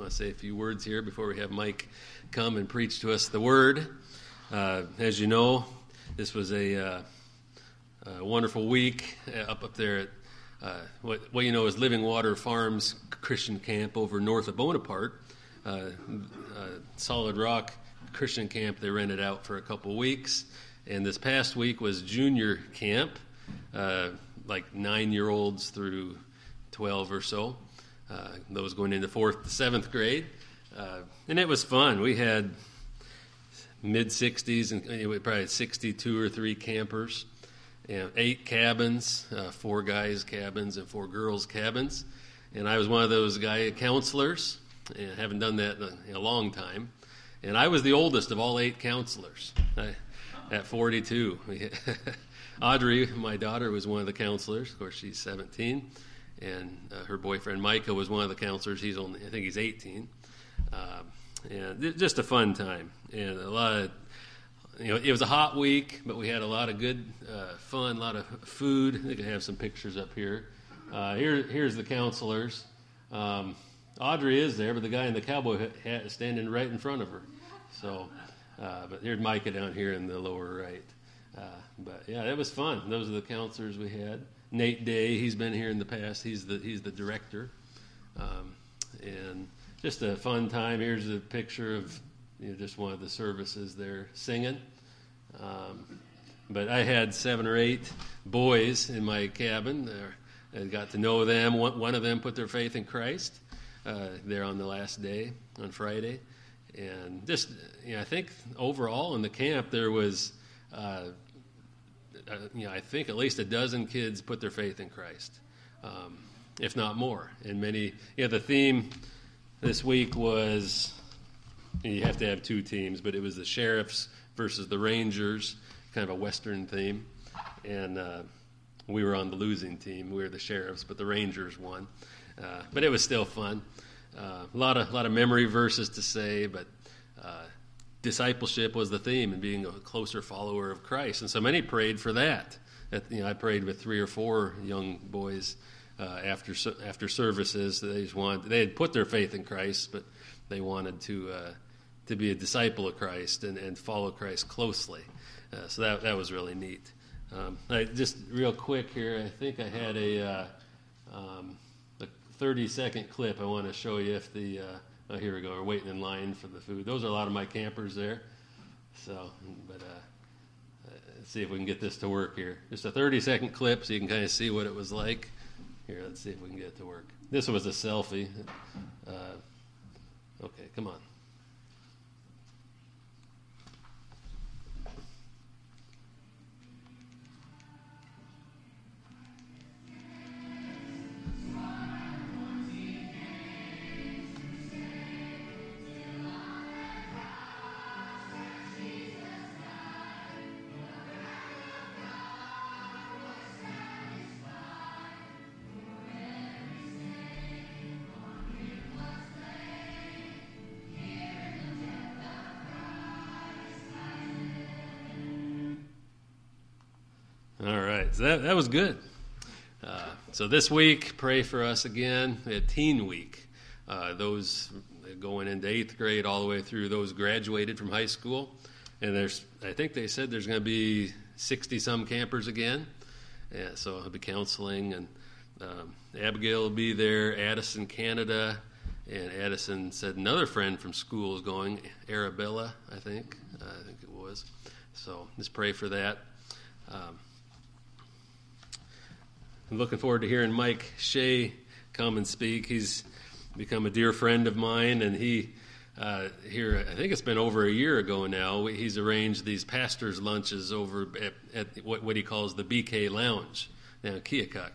want to say a few words here before we have Mike come and preach to us the word. Uh, as you know, this was a, uh, a wonderful week up up there at uh, what, what you know is Living Water Farms Christian Camp over north of Bonaparte. Uh, uh, Solid Rock Christian Camp they rented out for a couple weeks, and this past week was junior camp, uh, like nine year olds through 12 or so. Uh, those going into fourth to seventh grade. Uh, and it was fun. We had mid 60s and probably 62 or three campers, and eight cabins, uh, four guys' cabins and four girls' cabins. And I was one of those guy counselors, and I haven't done that in a, in a long time. And I was the oldest of all eight counselors I, at 42. Audrey, my daughter, was one of the counselors. Of course, she's 17 and uh, her boyfriend Micah was one of the counselors. He's only, I think he's 18, um, and just a fun time and a lot of. You know, it was a hot week, but we had a lot of good uh, fun, a lot of food. I think I have some pictures up here. Uh, here here's the counselors. Um, Audrey is there, but the guy in the cowboy hat is standing right in front of her. So, uh, but here's Micah down here in the lower right. Uh, but yeah, it was fun. Those are the counselors we had. Nate Day. He's been here in the past. He's the he's the director, um, and just a fun time. Here's a picture of you know, just one of the services there singing. Um, but I had seven or eight boys in my cabin. There, I got to know them. One, one of them put their faith in Christ uh, there on the last day on Friday, and just you know, I think overall in the camp there was uh, uh, you know, I think at least a dozen kids put their faith in Christ, um, if not more. And many, you know, the theme this week was you have to have two teams, but it was the sheriffs versus the Rangers, kind of a Western theme. And uh, we were on the losing team. We were the sheriffs, but the Rangers won. Uh, but it was still fun. Uh, a lot of lot of memory verses to say, but uh, discipleship was the theme and being a closer follower of Christ. And so many prayed for that. At, you know, I prayed with three or four young boys uh, after after services. They just wanted they had put their faith in Christ, but they wanted to uh, to be a disciple of Christ and, and follow Christ closely. Uh, so that that was really neat. Um, I, just real quick here, I think I had a, uh, um, a 30 second clip I want to show you if the uh, Oh, here we go. We're waiting in line for the food. Those are a lot of my campers there. So, but uh, let's see if we can get this to work here. Just a 30 second clip so you can kind of see what it was like. Here, let's see if we can get it to work. This was a selfie. Uh, okay, come on. That, that was good. Uh, so this week, pray for us again at Teen Week. Uh, those going into eighth grade all the way through those graduated from high school. And there's, I think they said there's going to be 60 some campers again. Yeah, so I'll be counseling, and um, Abigail will be there, Addison, Canada, and Addison said another friend from school is going, Arabella, I think, uh, I think it was. So just pray for that. Um, Looking forward to hearing Mike Shea come and speak. He's become a dear friend of mine, and he uh, here I think it's been over a year ago now. He's arranged these pastors' lunches over at, at what, what he calls the BK Lounge now Keokuk.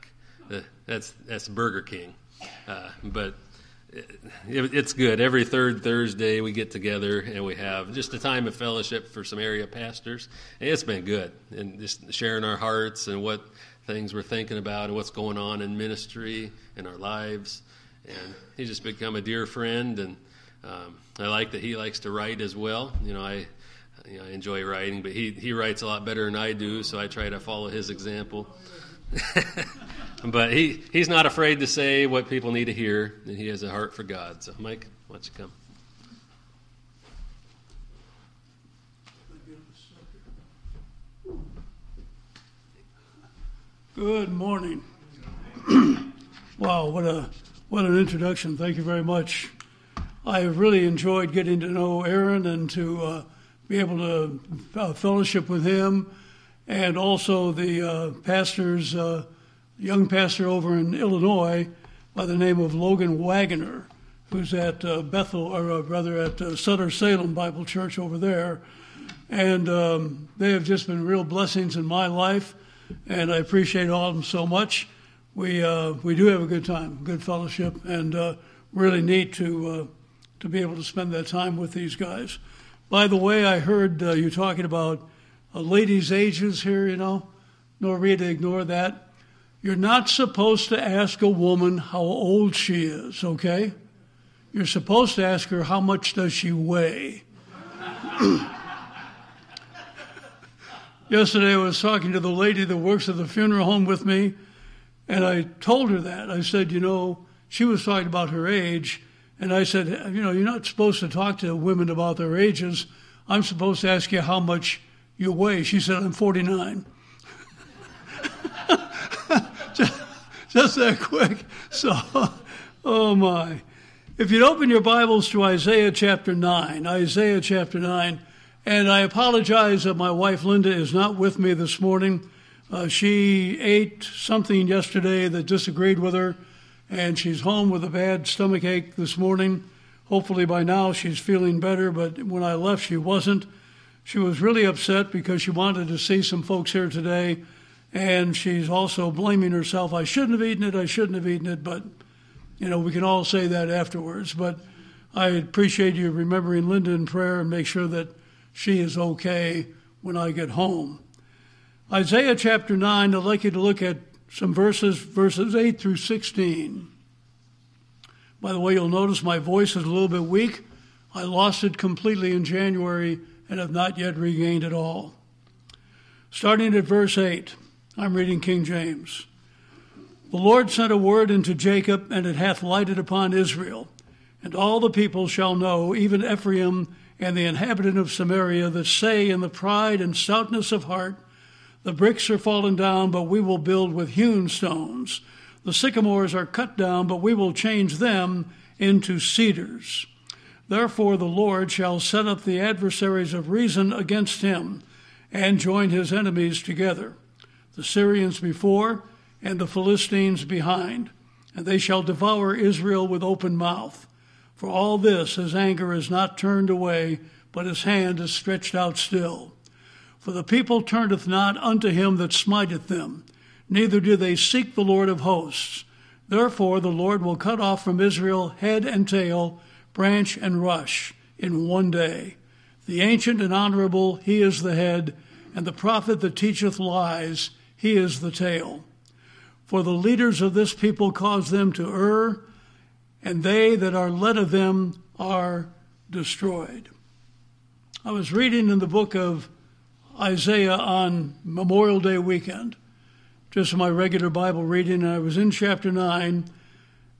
Uh, that's that's Burger King, uh, but it, it's good. Every third Thursday we get together and we have just a time of fellowship for some area pastors. And it's been good, and just sharing our hearts and what things we're thinking about and what's going on in ministry and our lives. And he's just become a dear friend, and um, I like that he likes to write as well. You know, I, you know, I enjoy writing, but he he writes a lot better than I do, so I try to follow his example. but he, he's not afraid to say what people need to hear, and he has a heart for God. So, Mike, why don't you come? Good morning. wow, what a what an introduction. Thank you very much. I have really enjoyed getting to know Aaron and to uh, be able to uh, fellowship with him, and also the uh, pastors, uh, young pastor over in Illinois by the name of Logan Waggoner, who's at uh, Bethel, or uh, rather at Sutter Salem Bible Church over there, and um, they have just been real blessings in my life and I appreciate all of them so much. We uh, we do have a good time, good fellowship, and uh, really neat to uh, to be able to spend that time with these guys. By the way, I heard uh, you talking about ladies' ages here. You know, Norita, ignore that. You're not supposed to ask a woman how old she is. Okay, you're supposed to ask her how much does she weigh. Yesterday, I was talking to the lady that works at the funeral home with me, and I told her that. I said, you know, she was talking about her age, and I said, you know, you're not supposed to talk to women about their ages. I'm supposed to ask you how much you weigh. She said, I'm 49. just, just that quick. So, oh my. If you'd open your Bibles to Isaiah chapter 9, Isaiah chapter 9, and I apologize that my wife Linda is not with me this morning. Uh, she ate something yesterday that disagreed with her, and she's home with a bad stomach ache this morning. Hopefully, by now she's feeling better, but when I left, she wasn't. She was really upset because she wanted to see some folks here today, and she's also blaming herself. I shouldn't have eaten it, I shouldn't have eaten it, but, you know, we can all say that afterwards. But I appreciate you remembering Linda in prayer and make sure that she is okay when I get home. Isaiah chapter 9, I'd like you to look at some verses, verses 8 through 16. By the way, you'll notice my voice is a little bit weak. I lost it completely in January and have not yet regained it all. Starting at verse 8, I'm reading King James. The Lord sent a word into Jacob, and it hath lighted upon Israel. And all the people shall know, even Ephraim and the inhabitant of Samaria that say in the pride and stoutness of heart, The bricks are fallen down, but we will build with hewn stones. The sycamores are cut down, but we will change them into cedars. Therefore the Lord shall set up the adversaries of Rezin against him, and join his enemies together, the Syrians before, and the Philistines behind, and they shall devour Israel with open mouth. For all this his anger is not turned away, but his hand is stretched out still. For the people turneth not unto him that smiteth them, neither do they seek the Lord of hosts. Therefore the Lord will cut off from Israel head and tail, branch and rush, in one day. The ancient and honorable, he is the head, and the prophet that teacheth lies, he is the tail. For the leaders of this people cause them to err, and they that are led of them are destroyed. I was reading in the book of Isaiah on Memorial Day weekend, just my regular Bible reading, and I was in chapter 9,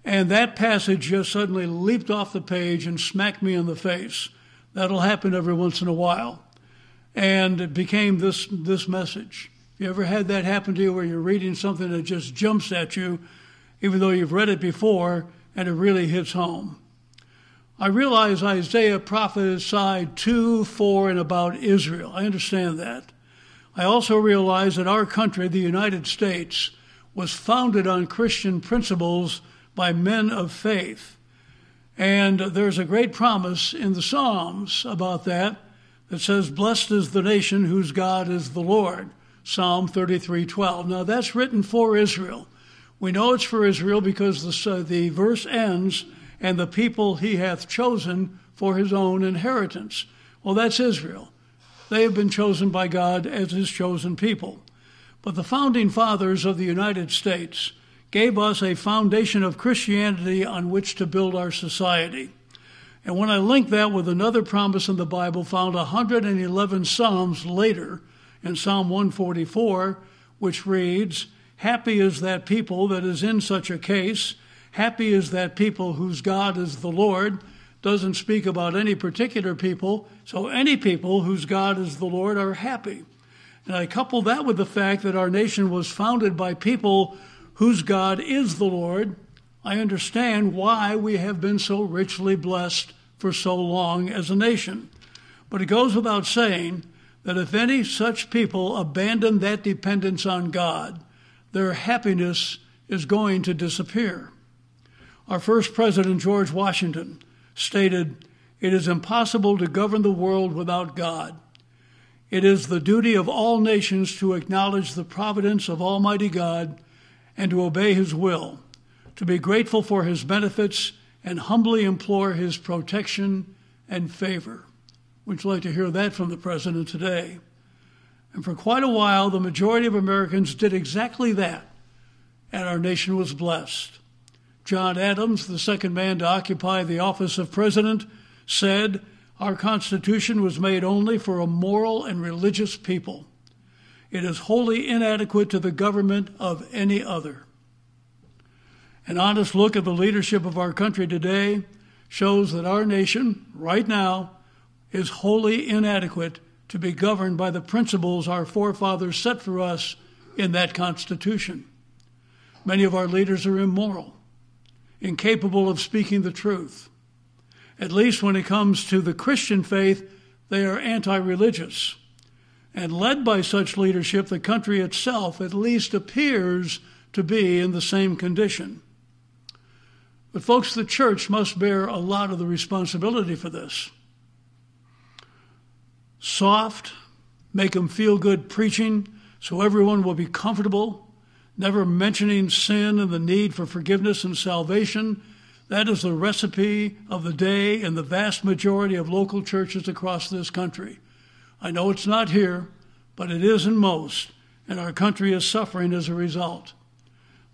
and that passage just suddenly leaped off the page and smacked me in the face. That'll happen every once in a while. And it became this, this message. You ever had that happen to you where you're reading something that just jumps at you, even though you've read it before, and it really hits home. I realize Isaiah prophesied to, for, and about Israel. I understand that. I also realize that our country, the United States, was founded on Christian principles by men of faith. And there's a great promise in the Psalms about that that says, Blessed is the nation whose God is the Lord. Psalm 33:12. Now that's written for Israel. We know it's for Israel because the, uh, the verse ends, and the people he hath chosen for his own inheritance. Well, that's Israel. They have been chosen by God as his chosen people. But the founding fathers of the United States gave us a foundation of Christianity on which to build our society. And when I link that with another promise in the Bible found 111 Psalms later, in Psalm 144, which reads, Happy is that people that is in such a case. Happy is that people whose God is the Lord. Doesn't speak about any particular people. So any people whose God is the Lord are happy. And I couple that with the fact that our nation was founded by people whose God is the Lord. I understand why we have been so richly blessed for so long as a nation. But it goes without saying that if any such people abandon that dependence on God, their happiness is going to disappear. Our first president, George Washington, stated, It is impossible to govern the world without God. It is the duty of all nations to acknowledge the providence of Almighty God and to obey His will, to be grateful for His benefits, and humbly implore His protection and favor. Would you like to hear that from the President today? And for quite a while, the majority of Americans did exactly that, and our nation was blessed. John Adams, the second man to occupy the office of President, said, Our Constitution was made only for a moral and religious people. It is wholly inadequate to the government of any other. An honest look at the leadership of our country today shows that our nation, right now, is wholly inadequate to be governed by the principles our forefathers set for us in that Constitution. Many of our leaders are immoral, incapable of speaking the truth. At least when it comes to the Christian faith, they are anti religious. And led by such leadership, the country itself at least appears to be in the same condition. But, folks, the church must bear a lot of the responsibility for this. Soft, make them feel good preaching so everyone will be comfortable, never mentioning sin and the need for forgiveness and salvation. That is the recipe of the day in the vast majority of local churches across this country. I know it's not here, but it is in most, and our country is suffering as a result.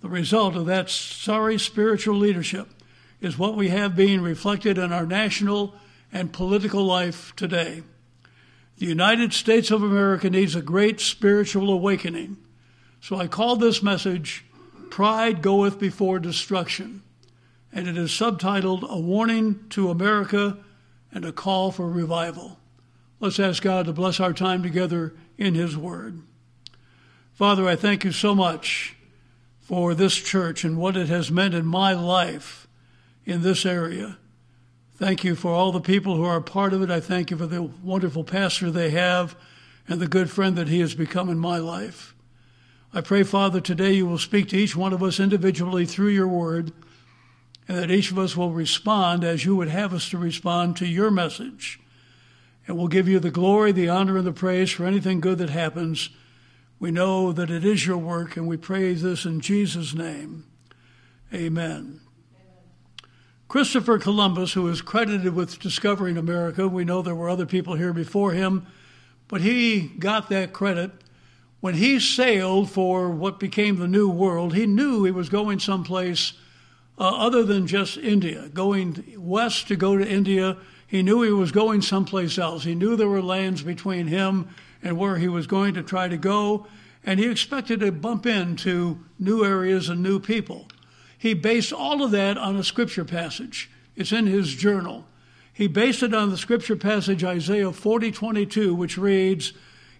The result of that sorry spiritual leadership is what we have being reflected in our national and political life today. The United States of America needs a great spiritual awakening. So I call this message Pride Goeth Before Destruction. And it is subtitled A Warning to America and a Call for Revival. Let's ask God to bless our time together in His Word. Father, I thank you so much for this church and what it has meant in my life in this area. Thank you for all the people who are a part of it. I thank you for the wonderful pastor they have and the good friend that he has become in my life. I pray, Father, today you will speak to each one of us individually through your word, and that each of us will respond as you would have us to respond to your message. And we'll give you the glory, the honor, and the praise for anything good that happens. We know that it is your work, and we praise this in Jesus' name. Amen. Christopher Columbus, who is credited with discovering America, we know there were other people here before him, but he got that credit. When he sailed for what became the New World, he knew he was going someplace uh, other than just India. Going west to go to India, he knew he was going someplace else. He knew there were lands between him and where he was going to try to go, and he expected to bump into new areas and new people. He based all of that on a scripture passage. It's in his journal. He based it on the scripture passage Isaiah 40 22, which reads,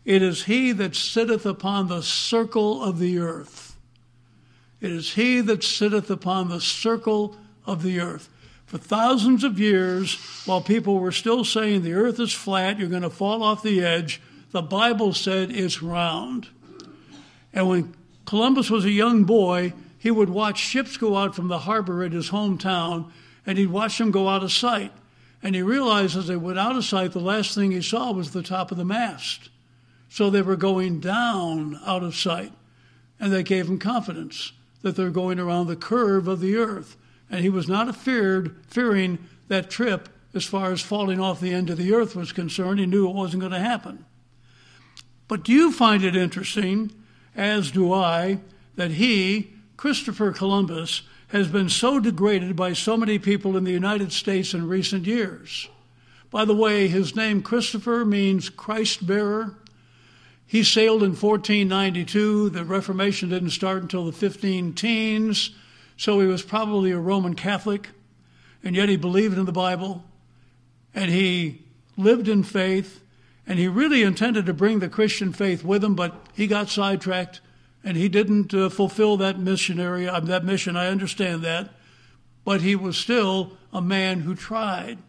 It is he that sitteth upon the circle of the earth. It is he that sitteth upon the circle of the earth. For thousands of years, while people were still saying the earth is flat, you're going to fall off the edge, the Bible said it's round. And when Columbus was a young boy, he would watch ships go out from the harbor at his hometown, and he'd watch them go out of sight. And he realized as they went out of sight, the last thing he saw was the top of the mast. So they were going down out of sight. And they gave him confidence that they're going around the curve of the earth. And he was not afeared, fearing that trip as far as falling off the end of the earth was concerned. He knew it wasn't going to happen. But do you find it interesting, as do I, that he Christopher Columbus has been so degraded by so many people in the United States in recent years. By the way, his name Christopher means Christ bearer. He sailed in 1492. The Reformation didn't start until the 15 teens, so he was probably a Roman Catholic, and yet he believed in the Bible, and he lived in faith, and he really intended to bring the Christian faith with him, but he got sidetracked, and he didn't uh, fulfill that missionary uh, that mission. I understand that, but he was still a man who tried.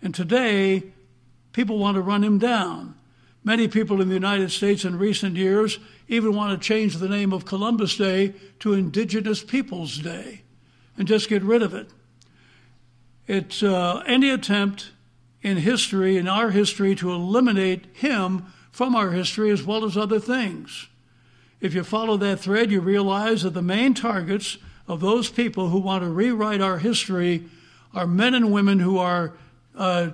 And today, people want to run him down. Many people in the United States in recent years even want to change the name of Columbus Day to Indigenous Peoples Day and just get rid of it. It's uh, any attempt in history, in our history, to eliminate him from our history as well as other things. If you follow that thread, you realize that the main targets of those people who want to rewrite our history are men and women who are uh,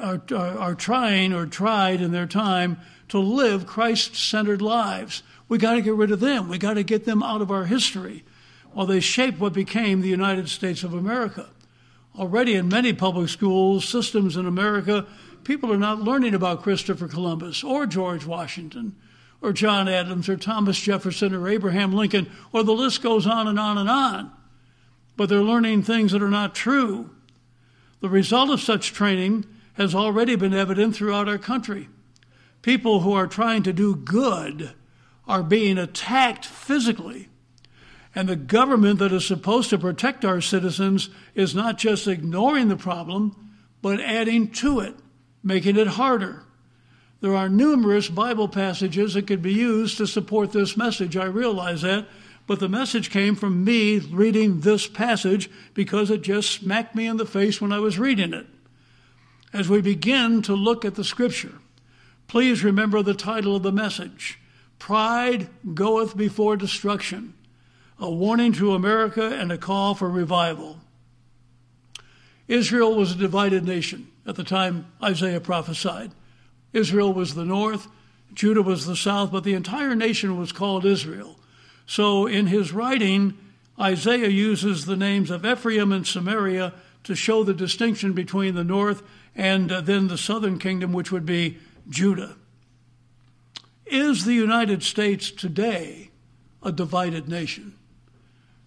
are, are, trying or tried in their time to live Christ centered lives. We got to get rid of them. We got to get them out of our history. While they shape what became the United States of America. Already in many public schools systems in America, people are not learning about Christopher Columbus or George Washington or John Adams or Thomas Jefferson or Abraham Lincoln, or the list goes on and on and on. But they're learning things that are not true. The result of such training has already been evident throughout our country. People who are trying to do good are being attacked physically. And the government that is supposed to protect our citizens is not just ignoring the problem, but adding to it, making it harder. There are numerous Bible passages that could be used to support this message. I realize that. But the message came from me reading this passage because it just smacked me in the face when I was reading it. As we begin to look at the scripture, please remember the title of the message Pride Goeth Before Destruction, a warning to America and a call for revival. Israel was a divided nation at the time Isaiah prophesied. Israel was the north, Judah was the south, but the entire nation was called Israel. So in his writing, Isaiah uses the names of Ephraim and Samaria to show the distinction between the north and uh, then the southern kingdom, which would be Judah. Is the United States today a divided nation?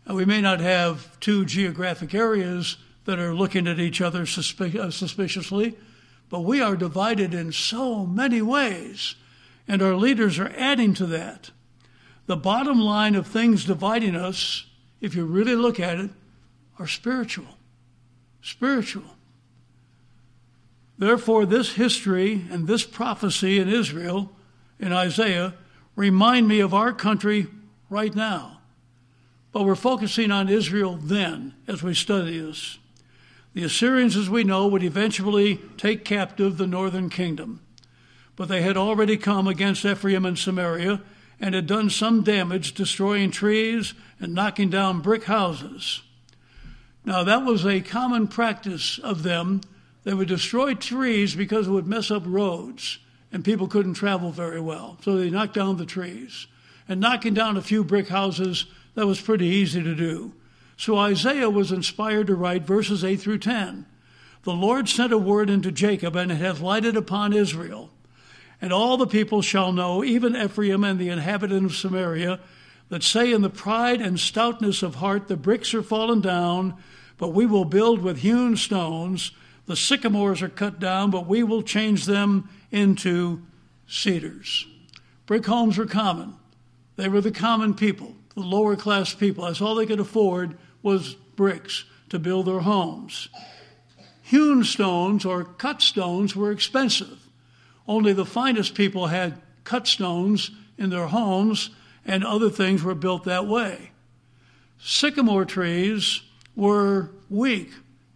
Now, we may not have two geographic areas that are looking at each other suspi- uh, suspiciously, but we are divided in so many ways, and our leaders are adding to that. The bottom line of things dividing us, if you really look at it, are spiritual. Spiritual. Therefore, this history and this prophecy in Israel, in Isaiah, remind me of our country right now. But we're focusing on Israel then as we study this. The Assyrians, as we know, would eventually take captive the northern kingdom. But they had already come against Ephraim and Samaria and had done some damage, destroying trees and knocking down brick houses. Now, that was a common practice of them they would destroy trees because it would mess up roads and people couldn't travel very well. So they knocked down the trees. And knocking down a few brick houses, that was pretty easy to do. So Isaiah was inspired to write verses 8 through 10. The Lord sent a word into Jacob, and it hath lighted upon Israel. And all the people shall know, even Ephraim and the inhabitant of Samaria, that say in the pride and stoutness of heart, The bricks are fallen down, but we will build with hewn stones the sycamores are cut down, but we will change them into cedars. Brick homes were common. They were the common people, the lower class people. That's all they could afford was bricks to build their homes. Hewn stones or cut stones were expensive. Only the finest people had cut stones in their homes, and other things were built that way. Sycamore trees were weak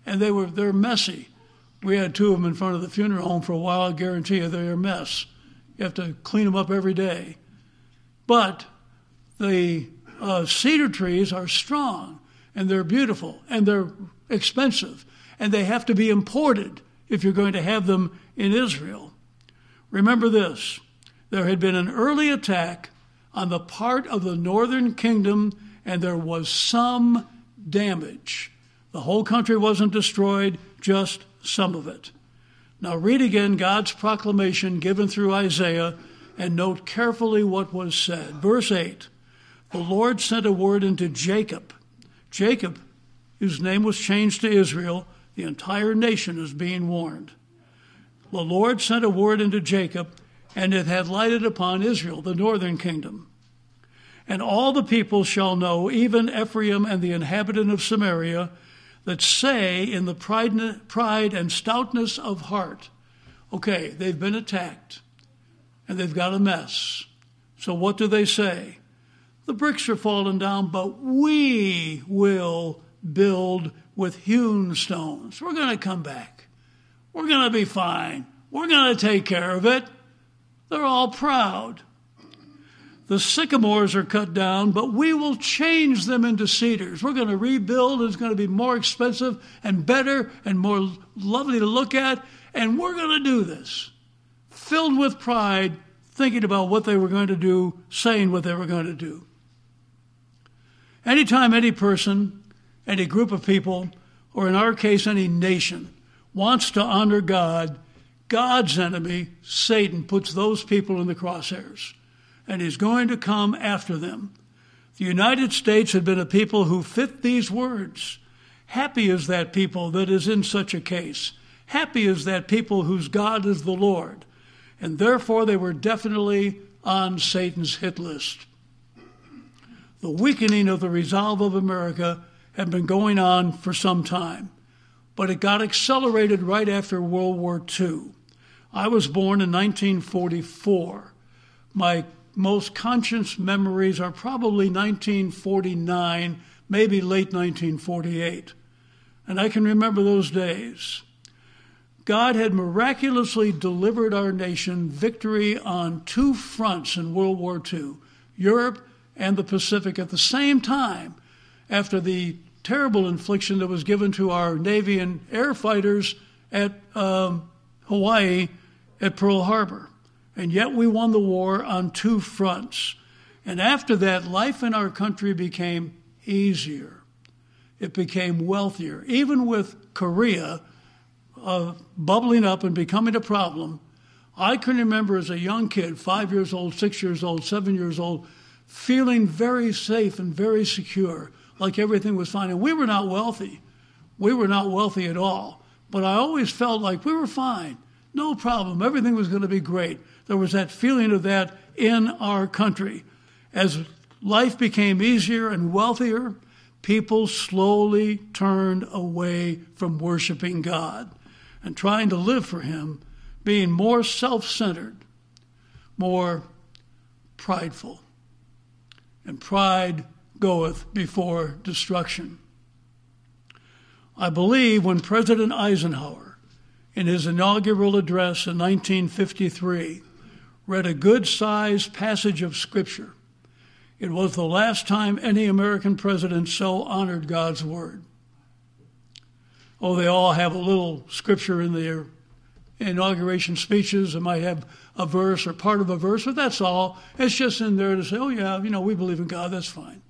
and they were they're messy. We had two of them in front of the funeral home for a while. I guarantee you they're a mess. You have to clean them up every day. But the uh, cedar trees are strong and they're beautiful and they're expensive and they have to be imported if you're going to have them in Israel. Remember this there had been an early attack on the part of the northern kingdom and there was some damage. The whole country wasn't destroyed, just some of it. Now, read again God's proclamation given through Isaiah and note carefully what was said. Verse 8 The Lord sent a word into Jacob. Jacob, whose name was changed to Israel, the entire nation is being warned. The Lord sent a word into Jacob, and it had lighted upon Israel, the northern kingdom. And all the people shall know, even Ephraim and the inhabitant of Samaria, that say in the pride, pride and stoutness of heart, okay, they've been attacked and they've got a mess. So what do they say? The bricks are falling down, but we will build with hewn stones. We're going to come back. We're going to be fine. We're going to take care of it. They're all proud. The sycamores are cut down, but we will change them into cedars. We're going to rebuild. It's going to be more expensive and better and more lovely to look at. And we're going to do this. Filled with pride, thinking about what they were going to do, saying what they were going to do. Anytime any person, any group of people, or in our case, any nation, wants to honor God, God's enemy, Satan, puts those people in the crosshairs and he's going to come after them. The United States had been a people who fit these words. Happy is that people that is in such a case. Happy is that people whose God is the Lord. And therefore, they were definitely on Satan's hit list. The weakening of the resolve of America had been going on for some time, but it got accelerated right after World War II. I was born in 1944. My most conscious memories are probably 1949, maybe late 1948. And I can remember those days. God had miraculously delivered our nation victory on two fronts in World War II Europe and the Pacific at the same time after the terrible infliction that was given to our Navy and air fighters at um, Hawaii at Pearl Harbor. And yet we won the war on two fronts. And after that, life in our country became easier. It became wealthier. Even with Korea uh, bubbling up and becoming a problem, I can remember as a young kid, five years old, six years old, seven years old, feeling very safe and very secure, like everything was fine. And we were not wealthy. We were not wealthy at all. But I always felt like we were fine. No problem. Everything was going to be great there was that feeling of that in our country. As life became easier and wealthier, people slowly turned away from worshiping God and trying to live for Him, being more self centered, more prideful. And pride goeth before destruction. I believe when President Eisenhower, in his inaugural address in 1953, read a good sized passage of Scripture. It was the last time any American president so honored God's Word. Oh, they all have a little scripture in their inauguration speeches. They might have a verse or part of a verse, but that's all. It's just in there to say, oh, yeah, you know, we believe in God, that's fine.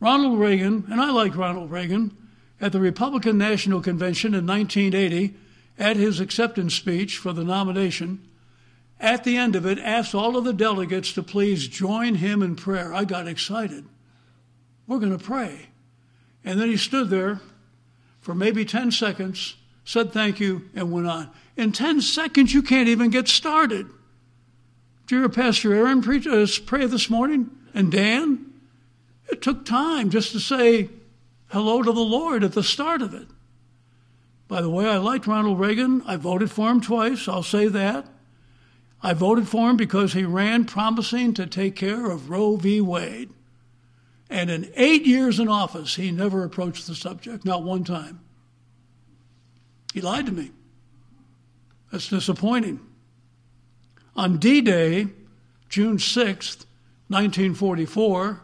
Ronald Reagan, and I like Ronald Reagan, at the Republican National Convention in 1980, at his acceptance speech for the nomination, at the end of it, asked all of the delegates to please join him in prayer. I got excited. We're going to pray. And then he stood there for maybe 10 seconds, said thank you, and went on. In 10 seconds, you can't even get started. Did you hear Pastor Aaron preach, uh, pray this morning? And Dan? It took time just to say hello to the Lord at the start of it. By the way, I liked Ronald Reagan. I voted for him twice, I'll say that. I voted for him because he ran promising to take care of Roe v. Wade. And in eight years in office, he never approached the subject, not one time. He lied to me. That's disappointing. On D Day, June 6th, 1944,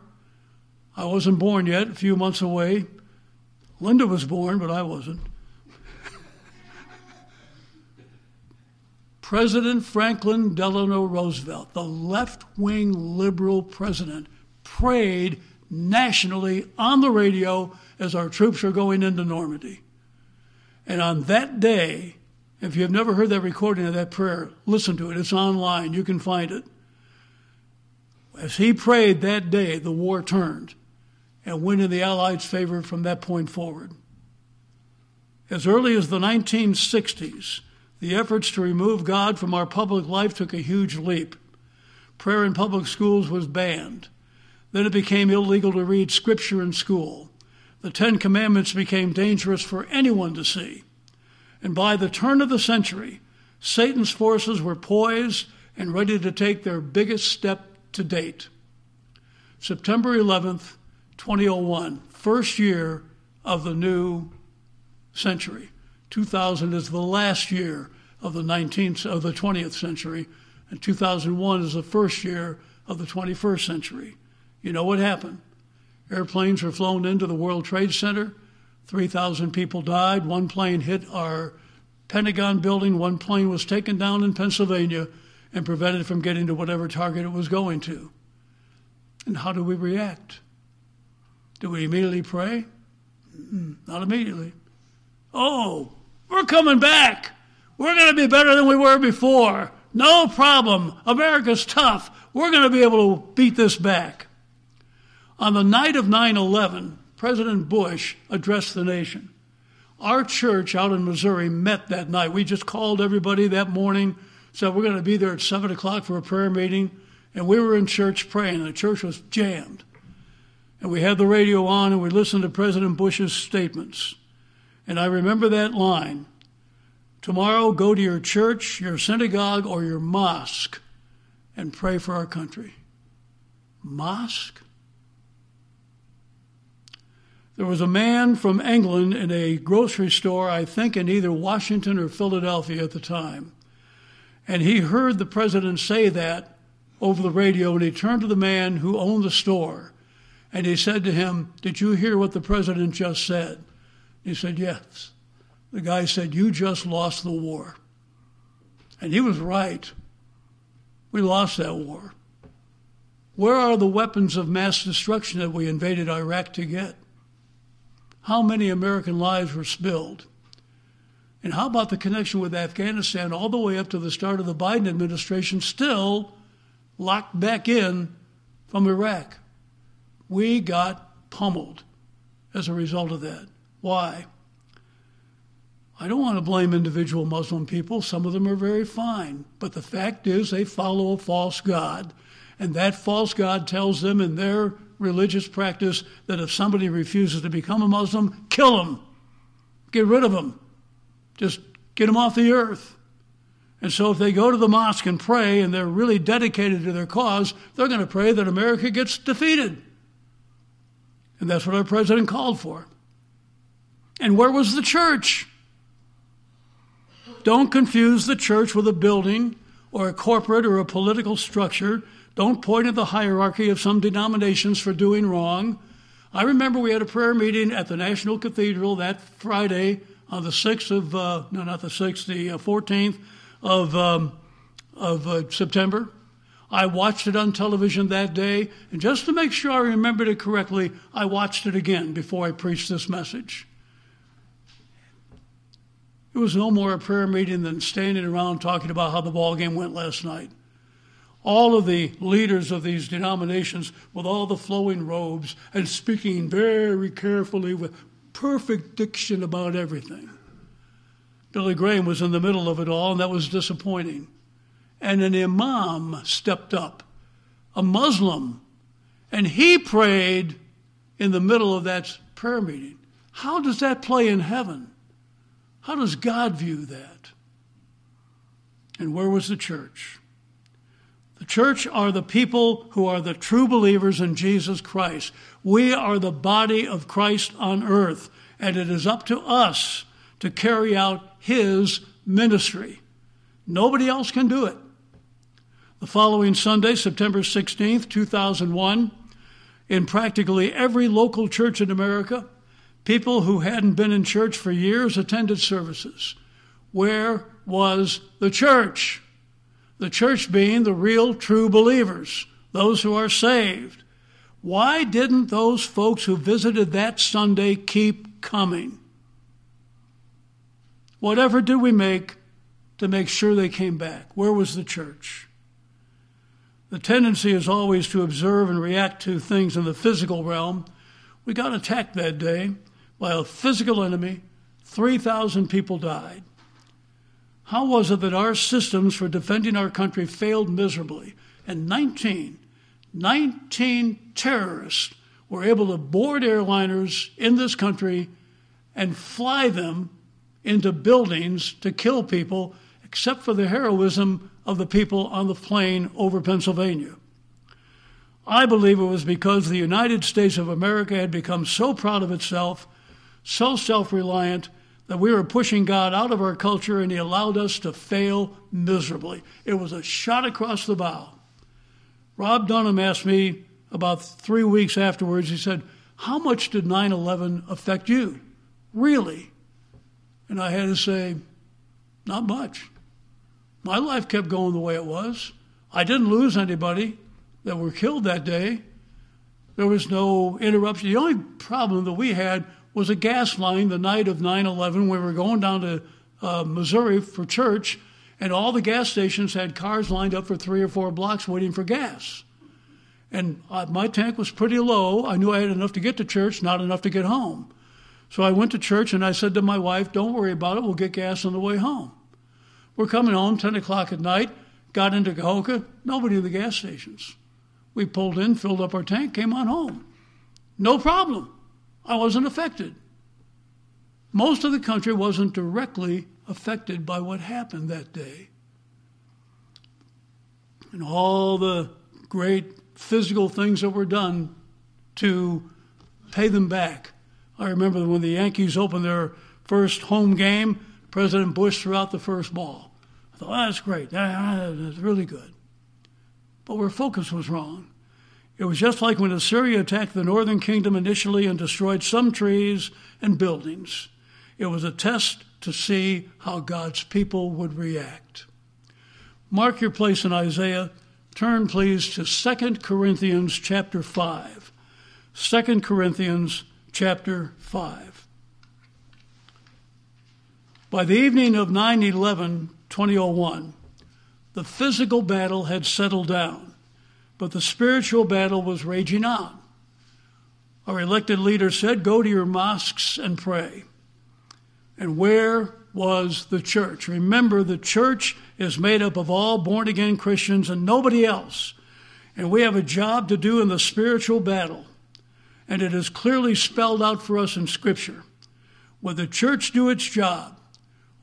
I wasn't born yet, a few months away. Linda was born, but I wasn't. President Franklin Delano Roosevelt, the left wing liberal president, prayed nationally on the radio as our troops are going into Normandy. And on that day, if you have never heard that recording of that prayer, listen to it. It's online. You can find it. As he prayed that day, the war turned and went in the Allies' favor from that point forward. As early as the 1960s, the efforts to remove God from our public life took a huge leap. Prayer in public schools was banned. Then it became illegal to read scripture in school. The Ten Commandments became dangerous for anyone to see. And by the turn of the century, Satan's forces were poised and ready to take their biggest step to date. September 11th, 2001, first year of the new century. 2000 is the last year of the 19th of the 20th century, and 2001 is the first year of the 21st century. You know what happened? Airplanes were flown into the World Trade Center. 3,000 people died. One plane hit our Pentagon building. One plane was taken down in Pennsylvania and prevented from getting to whatever target it was going to. And how do we react? Do we immediately pray? Not immediately. Oh, we're coming back. We're going to be better than we were before. No problem. America's tough. We're going to be able to beat this back. On the night of 9 11, President Bush addressed the nation. Our church out in Missouri met that night. We just called everybody that morning, said we're going to be there at 7 o'clock for a prayer meeting, and we were in church praying. The church was jammed. And we had the radio on and we listened to President Bush's statements. And I remember that line Tomorrow, go to your church, your synagogue, or your mosque and pray for our country. Mosque? There was a man from England in a grocery store, I think in either Washington or Philadelphia at the time. And he heard the president say that over the radio, and he turned to the man who owned the store and he said to him, Did you hear what the president just said? He said, Yes. The guy said, You just lost the war. And he was right. We lost that war. Where are the weapons of mass destruction that we invaded Iraq to get? How many American lives were spilled? And how about the connection with Afghanistan all the way up to the start of the Biden administration, still locked back in from Iraq? We got pummeled as a result of that. Why? I don't want to blame individual Muslim people. Some of them are very fine. But the fact is, they follow a false God. And that false God tells them in their religious practice that if somebody refuses to become a Muslim, kill them, get rid of them, just get them off the earth. And so if they go to the mosque and pray and they're really dedicated to their cause, they're going to pray that America gets defeated. And that's what our president called for. And where was the church? Don't confuse the church with a building or a corporate or a political structure. Don't point at the hierarchy of some denominations for doing wrong. I remember we had a prayer meeting at the National Cathedral that Friday on the 6th of, uh, no, not the 6th, the 14th uh, of, um, of uh, September. I watched it on television that day, and just to make sure I remembered it correctly, I watched it again before I preached this message. It was no more a prayer meeting than standing around talking about how the ball game went last night. All of the leaders of these denominations with all the flowing robes and speaking very carefully with perfect diction about everything. Billy Graham was in the middle of it all, and that was disappointing. And an imam stepped up, a Muslim, and he prayed in the middle of that prayer meeting. How does that play in heaven? How does God view that? And where was the church? The church are the people who are the true believers in Jesus Christ. We are the body of Christ on earth, and it is up to us to carry out his ministry. Nobody else can do it. The following Sunday, September 16th, 2001, in practically every local church in America, People who hadn't been in church for years attended services. Where was the church? The church being the real, true believers, those who are saved. Why didn't those folks who visited that Sunday keep coming? Whatever did we make to make sure they came back? Where was the church? the tendency is always to observe and react to things in the physical realm. We got attacked that day by a physical enemy. 3,000 people died. How was it that our systems for defending our country failed miserably? And 19, 19 terrorists were able to board airliners in this country and fly them into buildings to kill people, except for the heroism of the people on the plane over Pennsylvania. I believe it was because the United States of America had become so proud of itself, so self reliant, that we were pushing God out of our culture and He allowed us to fail miserably. It was a shot across the bow. Rob Dunham asked me about three weeks afterwards, he said, How much did 9 11 affect you? Really? And I had to say, Not much. My life kept going the way it was. I didn't lose anybody that were killed that day. There was no interruption. The only problem that we had was a gas line the night of 9 11. We were going down to uh, Missouri for church, and all the gas stations had cars lined up for three or four blocks waiting for gas. And uh, my tank was pretty low. I knew I had enough to get to church, not enough to get home. So I went to church and I said to my wife, Don't worry about it, we'll get gas on the way home. We're coming home 10 o'clock at night, got into Cahokia, nobody in the gas stations. We pulled in, filled up our tank, came on home. No problem. I wasn't affected. Most of the country wasn't directly affected by what happened that day. And all the great physical things that were done to pay them back. I remember when the Yankees opened their first home game, President Bush threw out the first ball. I thought, oh, that's great. That's really good. But where focus was wrong. It was just like when Assyria attacked the northern kingdom initially and destroyed some trees and buildings. It was a test to see how God's people would react. Mark your place in Isaiah. Turn please to 2 Corinthians chapter 5. 2 Corinthians chapter 5. By the evening of 9 11, 2001, the physical battle had settled down, but the spiritual battle was raging on. Our elected leader said, Go to your mosques and pray. And where was the church? Remember, the church is made up of all born again Christians and nobody else. And we have a job to do in the spiritual battle. And it is clearly spelled out for us in Scripture. Would the church do its job?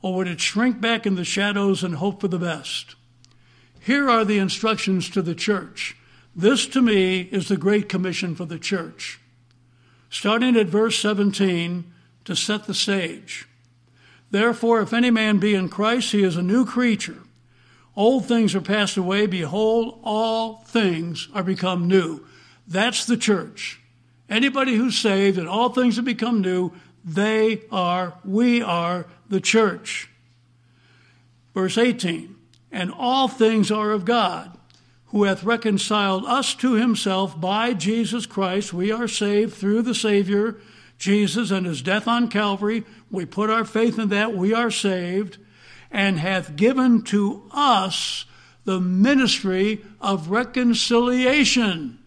or would it shrink back in the shadows and hope for the best? Here are the instructions to the church. This, to me, is the Great Commission for the church. Starting at verse 17 to set the stage. Therefore, if any man be in Christ, he is a new creature. Old things are passed away. Behold, all things are become new. That's the church. Anybody who's saved and all things have become new, they are, we are the church. Verse 18 And all things are of God, who hath reconciled us to himself by Jesus Christ. We are saved through the Savior, Jesus, and his death on Calvary. We put our faith in that. We are saved, and hath given to us the ministry of reconciliation.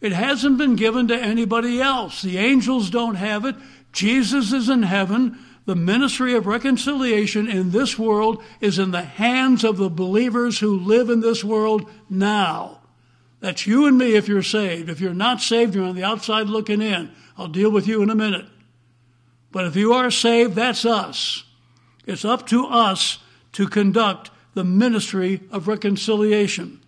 It hasn't been given to anybody else. The angels don't have it. Jesus is in heaven. The ministry of reconciliation in this world is in the hands of the believers who live in this world now. That's you and me if you're saved. If you're not saved, you're on the outside looking in. I'll deal with you in a minute. But if you are saved, that's us. It's up to us to conduct the ministry of reconciliation.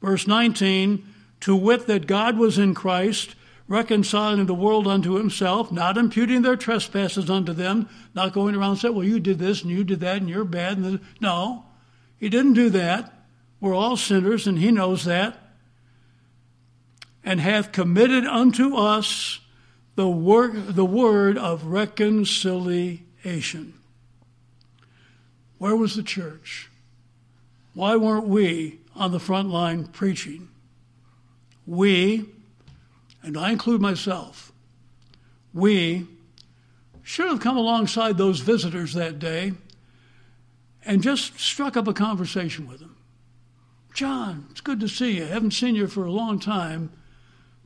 Verse 19, to wit that God was in Christ reconciling the world unto himself, not imputing their trespasses unto them, not going around saying, well, you did this and you did that and you're bad. And no, he didn't do that. We're all sinners and he knows that. And hath committed unto us the work, the word of reconciliation. Where was the church? Why weren't we on the front line preaching? We and I include myself, we should have come alongside those visitors that day and just struck up a conversation with them. John, it's good to see you. Haven't seen you for a long time.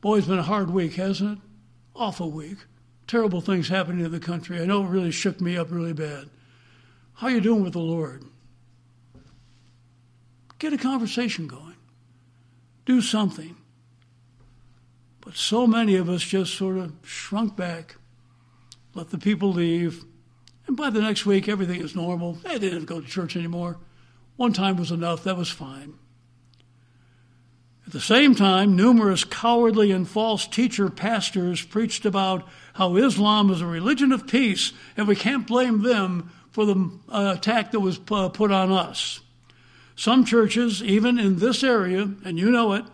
Boy, it's been a hard week, hasn't it? Awful week. Terrible things happening in the country. I know it really shook me up really bad. How you doing with the Lord? Get a conversation going. Do something. But so many of us just sort of shrunk back, let the people leave, and by the next week, everything is normal. They didn't go to church anymore. One time was enough, that was fine. At the same time, numerous cowardly and false teacher pastors preached about how Islam is a religion of peace and we can't blame them for the uh, attack that was uh, put on us. Some churches, even in this area, and you know it,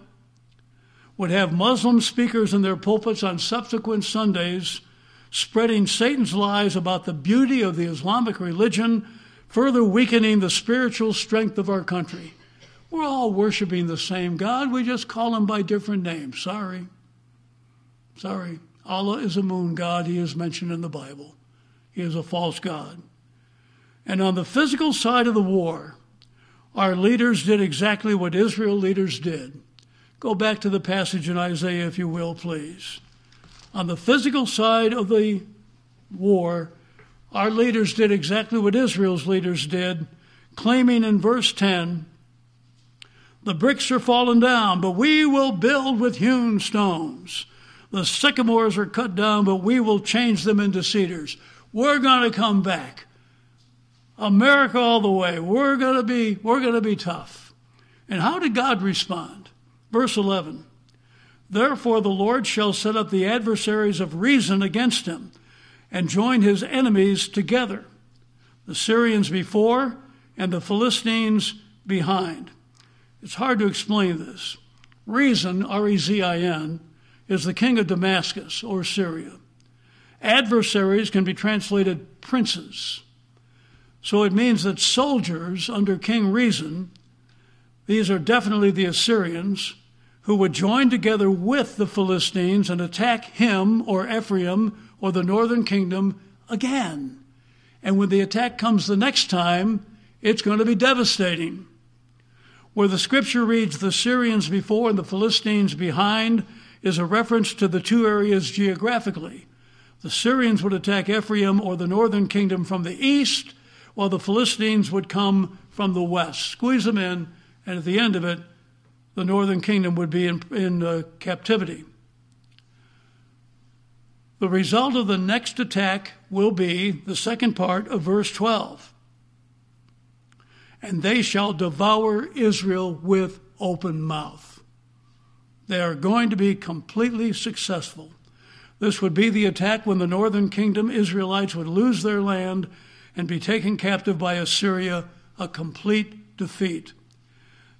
would have Muslim speakers in their pulpits on subsequent Sundays spreading Satan's lies about the beauty of the Islamic religion, further weakening the spiritual strength of our country. We're all worshiping the same God, we just call him by different names. Sorry. Sorry. Allah is a moon god, he is mentioned in the Bible. He is a false God. And on the physical side of the war, our leaders did exactly what Israel leaders did. Go back to the passage in Isaiah, if you will, please. On the physical side of the war, our leaders did exactly what Israel's leaders did, claiming in verse 10 the bricks are fallen down, but we will build with hewn stones. The sycamores are cut down, but we will change them into cedars. We're going to come back. America all the way. We're going to be we're going to be tough. And how did God respond? Verse 11. Therefore the Lord shall set up the adversaries of Rezin against him and join his enemies together. The Syrians before and the Philistines behind. It's hard to explain this. Rezin, R E Z I N, is the king of Damascus or Syria. Adversaries can be translated princes. So it means that soldiers under King Rezin, these are definitely the Assyrians, who would join together with the Philistines and attack him or Ephraim or the northern kingdom again. And when the attack comes the next time, it's going to be devastating. Where the scripture reads the Syrians before and the Philistines behind is a reference to the two areas geographically. The Syrians would attack Ephraim or the northern kingdom from the east, while the Philistines would come from the west. Squeeze them in, and at the end of it, the northern kingdom would be in, in uh, captivity. The result of the next attack will be the second part of verse 12 and they shall devour Israel with open mouth. They are going to be completely successful. This would be the attack when the northern kingdom Israelites would lose their land and be taken captive by Assyria, a complete defeat.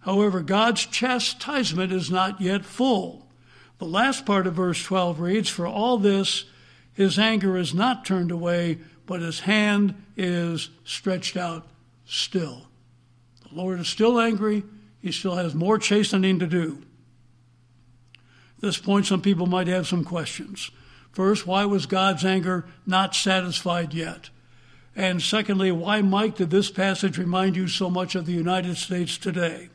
However, God's chastisement is not yet full. The last part of verse 12 reads, For all this, his anger is not turned away, but his hand is stretched out still. The Lord is still angry. He still has more chastening to do. At this point, some people might have some questions. First, why was God's anger not satisfied yet? And secondly, why, Mike, did this passage remind you so much of the United States today?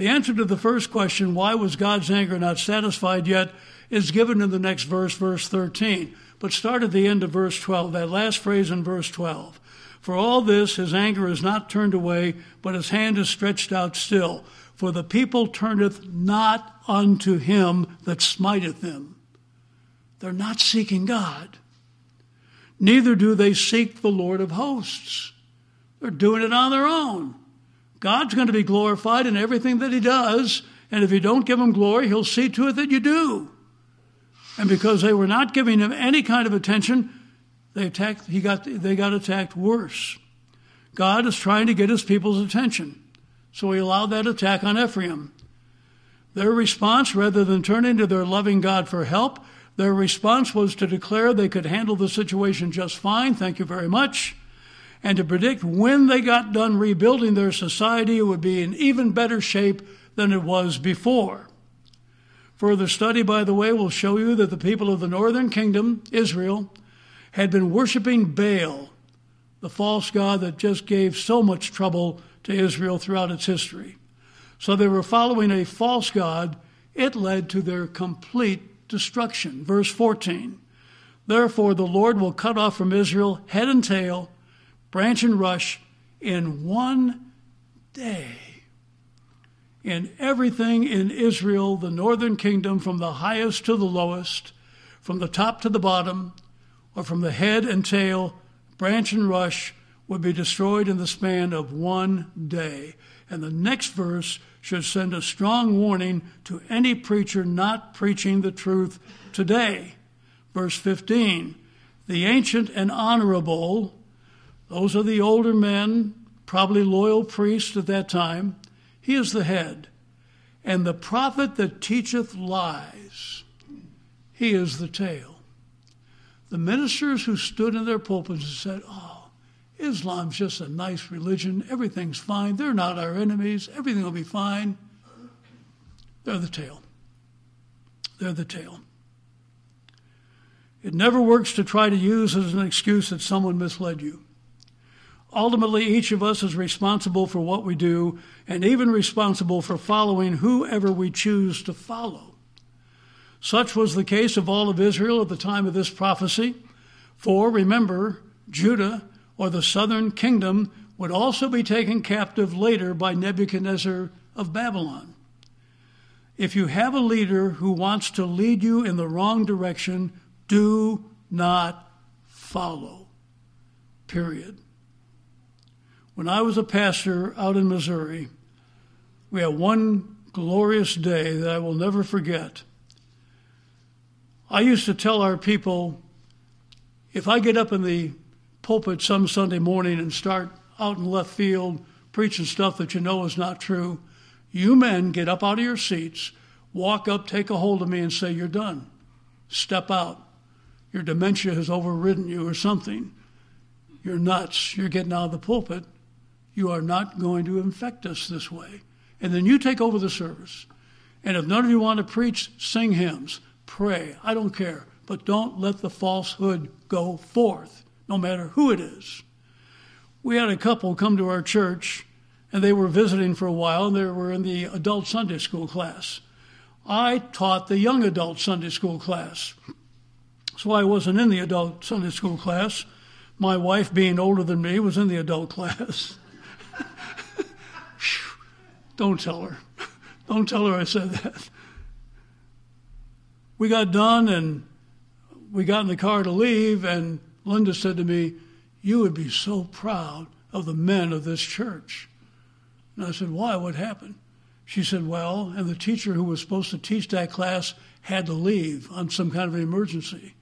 The answer to the first question, why was God's anger not satisfied yet, is given in the next verse, verse 13. But start at the end of verse 12, that last phrase in verse 12. For all this, his anger is not turned away, but his hand is stretched out still. For the people turneth not unto him that smiteth them. They're not seeking God. Neither do they seek the Lord of hosts. They're doing it on their own. God's going to be glorified in everything that he does, and if you don't give him glory, he'll see to it that you do. And because they were not giving him any kind of attention, they attacked, he got, they got attacked worse. God is trying to get his people's attention. So he allowed that attack on Ephraim. Their response, rather than turning to their loving God for help, their response was to declare they could handle the situation just fine, thank you very much, and to predict when they got done rebuilding their society, it would be in even better shape than it was before. Further study, by the way, will show you that the people of the northern kingdom, Israel, had been worshiping Baal, the false god that just gave so much trouble to Israel throughout its history. So they were following a false God. It led to their complete destruction. Verse 14 Therefore, the Lord will cut off from Israel head and tail, branch and rush in one day. In everything in Israel, the northern kingdom, from the highest to the lowest, from the top to the bottom, or from the head and tail, branch and rush, would be destroyed in the span of one day. And the next verse should send a strong warning to any preacher not preaching the truth today. Verse 15 The ancient and honorable, those are the older men, probably loyal priests at that time, he is the head. And the prophet that teacheth lies, he is the tail. The ministers who stood in their pulpits and said, Oh, Islam's just a nice religion. Everything's fine. They're not our enemies. Everything will be fine. They're the tail. They're the tail. It never works to try to use as an excuse that someone misled you. Ultimately, each of us is responsible for what we do and even responsible for following whoever we choose to follow. Such was the case of all of Israel at the time of this prophecy. For remember, Judah, or the southern kingdom, would also be taken captive later by Nebuchadnezzar of Babylon. If you have a leader who wants to lead you in the wrong direction, do not follow. Period. When I was a pastor out in Missouri, we had one glorious day that I will never forget. I used to tell our people if I get up in the pulpit some Sunday morning and start out in left field preaching stuff that you know is not true, you men get up out of your seats, walk up, take a hold of me, and say, You're done. Step out your dementia has overridden you or something. You're nuts. You're getting out of the pulpit. You are not going to infect us this way. And then you take over the service. And if none of you want to preach, sing hymns, pray. I don't care. But don't let the falsehood go forth, no matter who it is. We had a couple come to our church, and they were visiting for a while, and they were in the adult Sunday school class. I taught the young adult Sunday school class. So I wasn't in the adult Sunday school class. My wife, being older than me, was in the adult class. Don't tell her. Don't tell her I said that. We got done and we got in the car to leave, and Linda said to me, You would be so proud of the men of this church. And I said, Why? What happened? She said, Well, and the teacher who was supposed to teach that class had to leave on some kind of an emergency.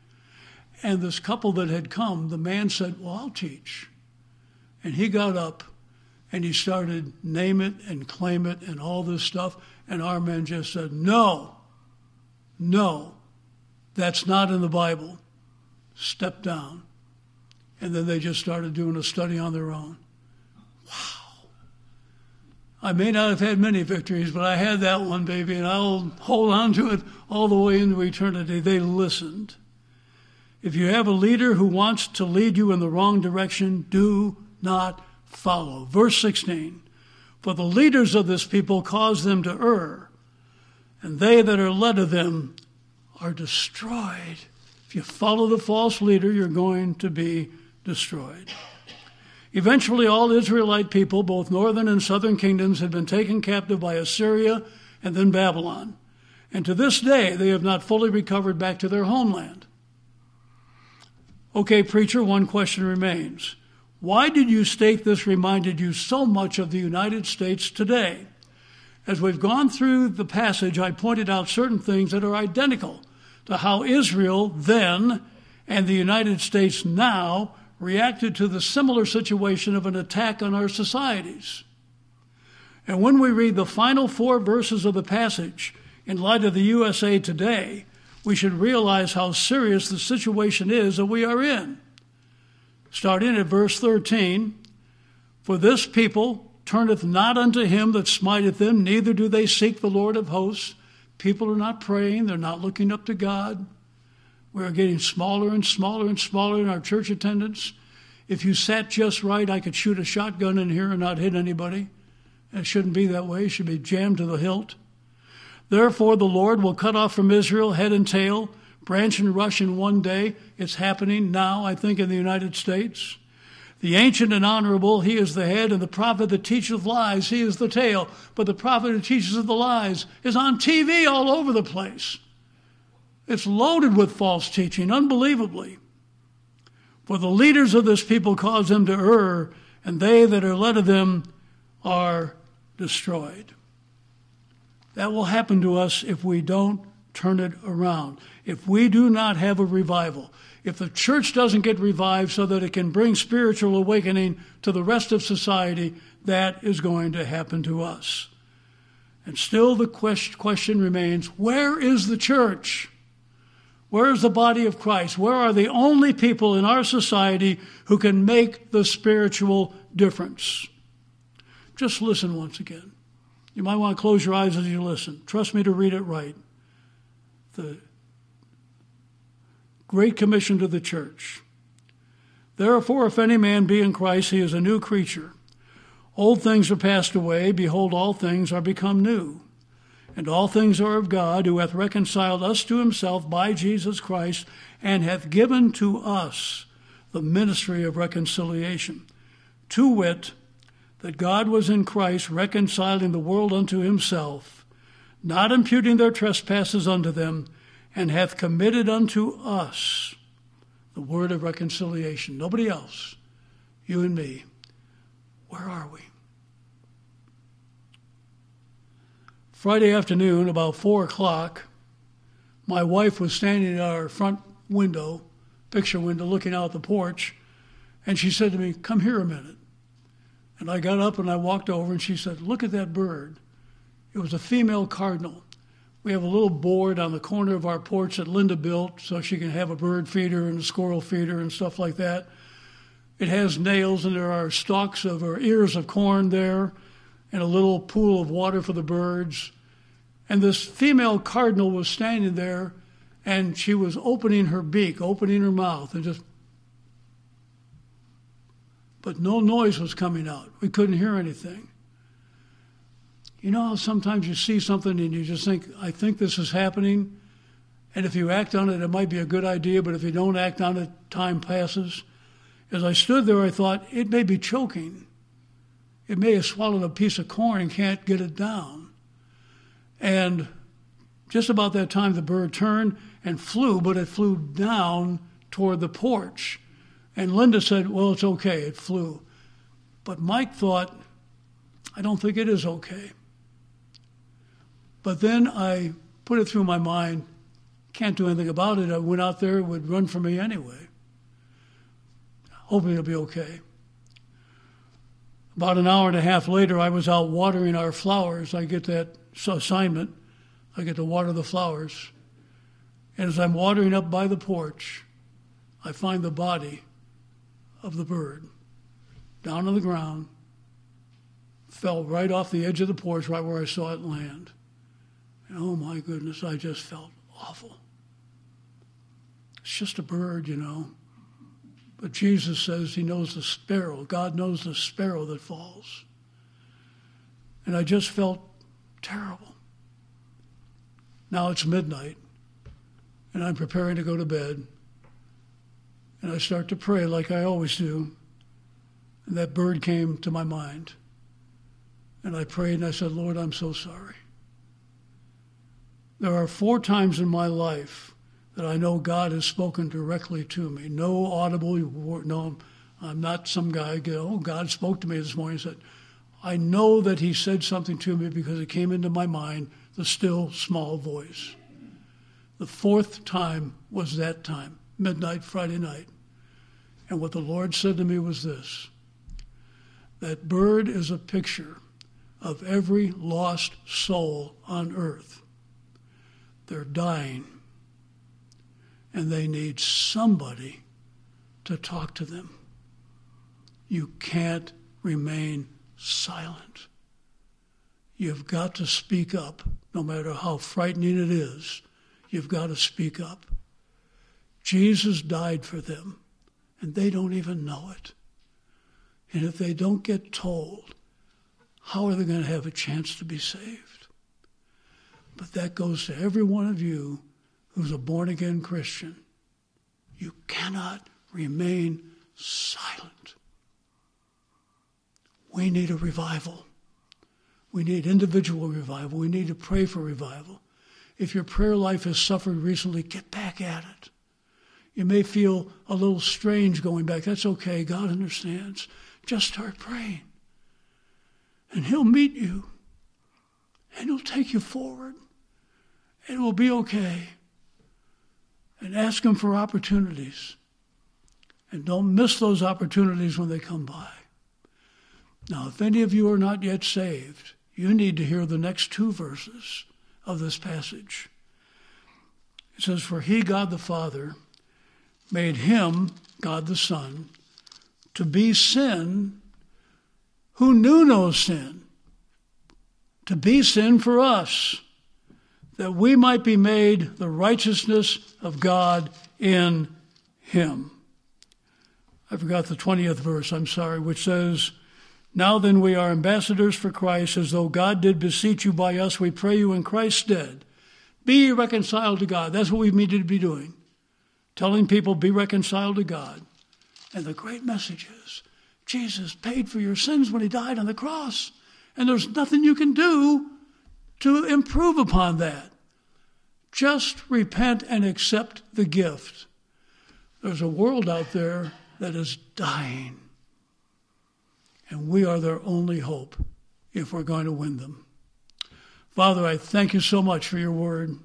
And this couple that had come, the man said, Well, I'll teach. And he got up and he started name it and claim it and all this stuff. And our men just said, No, no, that's not in the Bible. Step down. And then they just started doing a study on their own. Wow. I may not have had many victories, but I had that one, baby, and I'll hold on to it all the way into eternity. They listened. If you have a leader who wants to lead you in the wrong direction, do not follow. Verse 16 For the leaders of this people cause them to err, and they that are led of them are destroyed. If you follow the false leader, you're going to be destroyed. Eventually, all Israelite people, both northern and southern kingdoms, had been taken captive by Assyria and then Babylon. And to this day, they have not fully recovered back to their homeland. Okay, preacher, one question remains. Why did you state this reminded you so much of the United States today? As we've gone through the passage, I pointed out certain things that are identical to how Israel then and the United States now reacted to the similar situation of an attack on our societies. And when we read the final four verses of the passage in light of the USA today, we should realize how serious the situation is that we are in. Starting at verse 13 For this people turneth not unto him that smiteth them, neither do they seek the Lord of hosts. People are not praying, they're not looking up to God. We are getting smaller and smaller and smaller in our church attendance. If you sat just right, I could shoot a shotgun in here and not hit anybody. It shouldn't be that way. It should be jammed to the hilt. Therefore, the Lord will cut off from Israel head and tail, branch and rush in one day. It's happening now, I think, in the United States. The ancient and honorable, he is the head, and the prophet that teacheth lies, he is the tail. But the prophet who teaches of the lies is on TV all over the place. It's loaded with false teaching, unbelievably. For the leaders of this people cause them to err, and they that are led of them are destroyed. That will happen to us if we don't turn it around. If we do not have a revival, if the church doesn't get revived so that it can bring spiritual awakening to the rest of society, that is going to happen to us. And still the question remains where is the church? Where is the body of Christ? Where are the only people in our society who can make the spiritual difference? Just listen once again. You might want to close your eyes as you listen. Trust me to read it right. The Great Commission to the church. Therefore, if any man be in Christ, he is a new creature. Old things are passed away. Behold, all things are become new. And all things are of God, who hath reconciled us to himself by Jesus Christ, and hath given to us the ministry of reconciliation. To wit, that God was in Christ reconciling the world unto himself, not imputing their trespasses unto them, and hath committed unto us the word of reconciliation. Nobody else, you and me. Where are we? Friday afternoon, about four o'clock, my wife was standing at our front window, picture window, looking out the porch, and she said to me, Come here a minute. And I got up and I walked over, and she said, Look at that bird. It was a female cardinal. We have a little board on the corner of our porch that Linda built so she can have a bird feeder and a squirrel feeder and stuff like that. It has nails and there are stalks of or ears of corn there and a little pool of water for the birds. And this female cardinal was standing there and she was opening her beak, opening her mouth, and just. But no noise was coming out. We couldn't hear anything. You know how sometimes you see something and you just think, I think this is happening, and if you act on it, it might be a good idea, but if you don't act on it, time passes. As I stood there, I thought, it may be choking. It may have swallowed a piece of corn and can't get it down. And just about that time, the bird turned and flew, but it flew down toward the porch. And Linda said, Well, it's okay, it flew. But Mike thought, I don't think it is okay. But then I put it through my mind, can't do anything about it. I went out there, it would run for me anyway. Hoping it'll be okay. About an hour and a half later, I was out watering our flowers. I get that assignment. I get to water the flowers. And as I'm watering up by the porch, I find the body of the bird down on the ground, fell right off the edge of the porch, right where I saw it land. And oh my goodness, I just felt awful. It's just a bird, you know. But Jesus says he knows the sparrow. God knows the sparrow that falls. And I just felt terrible. Now it's midnight, and I'm preparing to go to bed. And I start to pray like I always do. And that bird came to my mind. And I prayed and I said, Lord, I'm so sorry. There are four times in my life that I know God has spoken directly to me. No audible. No, I'm not some guy. Oh, God spoke to me this morning. He said, I know that He said something to me because it came into my mind, the still small voice. The fourth time was that time, midnight Friday night. And what the Lord said to me was this that bird is a picture of every lost soul on earth. They're dying, and they need somebody to talk to them. You can't remain silent. You've got to speak up, no matter how frightening it is. You've got to speak up. Jesus died for them, and they don't even know it. And if they don't get told, how are they going to have a chance to be saved? But that goes to every one of you who's a born again Christian. You cannot remain silent. We need a revival. We need individual revival. We need to pray for revival. If your prayer life has suffered recently, get back at it. You may feel a little strange going back. That's okay. God understands. Just start praying. And He'll meet you. And He'll take you forward. It will be okay. And ask Him for opportunities. And don't miss those opportunities when they come by. Now, if any of you are not yet saved, you need to hear the next two verses of this passage. It says, For he, God the Father, made him, God the Son, to be sin who knew no sin, to be sin for us, that we might be made the righteousness of God in him. I forgot the 20th verse, I'm sorry, which says, Now then we are ambassadors for Christ, as though God did beseech you by us, we pray you in Christ's stead. Be reconciled to God. That's what we need to be doing. Telling people, be reconciled to God. And the great message is Jesus paid for your sins when he died on the cross. And there's nothing you can do to improve upon that. Just repent and accept the gift. There's a world out there that is dying. And we are their only hope if we're going to win them. Father, I thank you so much for your word.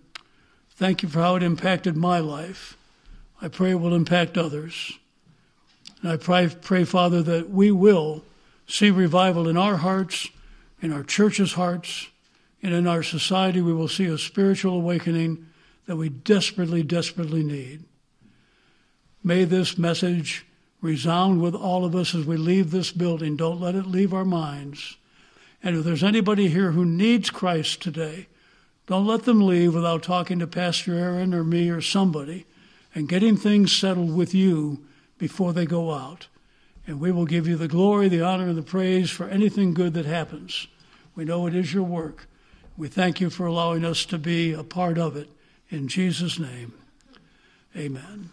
Thank you for how it impacted my life. I pray it will impact others. And I pray, pray, Father, that we will see revival in our hearts, in our churches' hearts, and in our society. We will see a spiritual awakening that we desperately, desperately need. May this message resound with all of us as we leave this building. Don't let it leave our minds. And if there's anybody here who needs Christ today, don't let them leave without talking to Pastor Aaron or me or somebody and getting things settled with you before they go out. And we will give you the glory, the honor, and the praise for anything good that happens. We know it is your work. We thank you for allowing us to be a part of it. In Jesus' name, amen.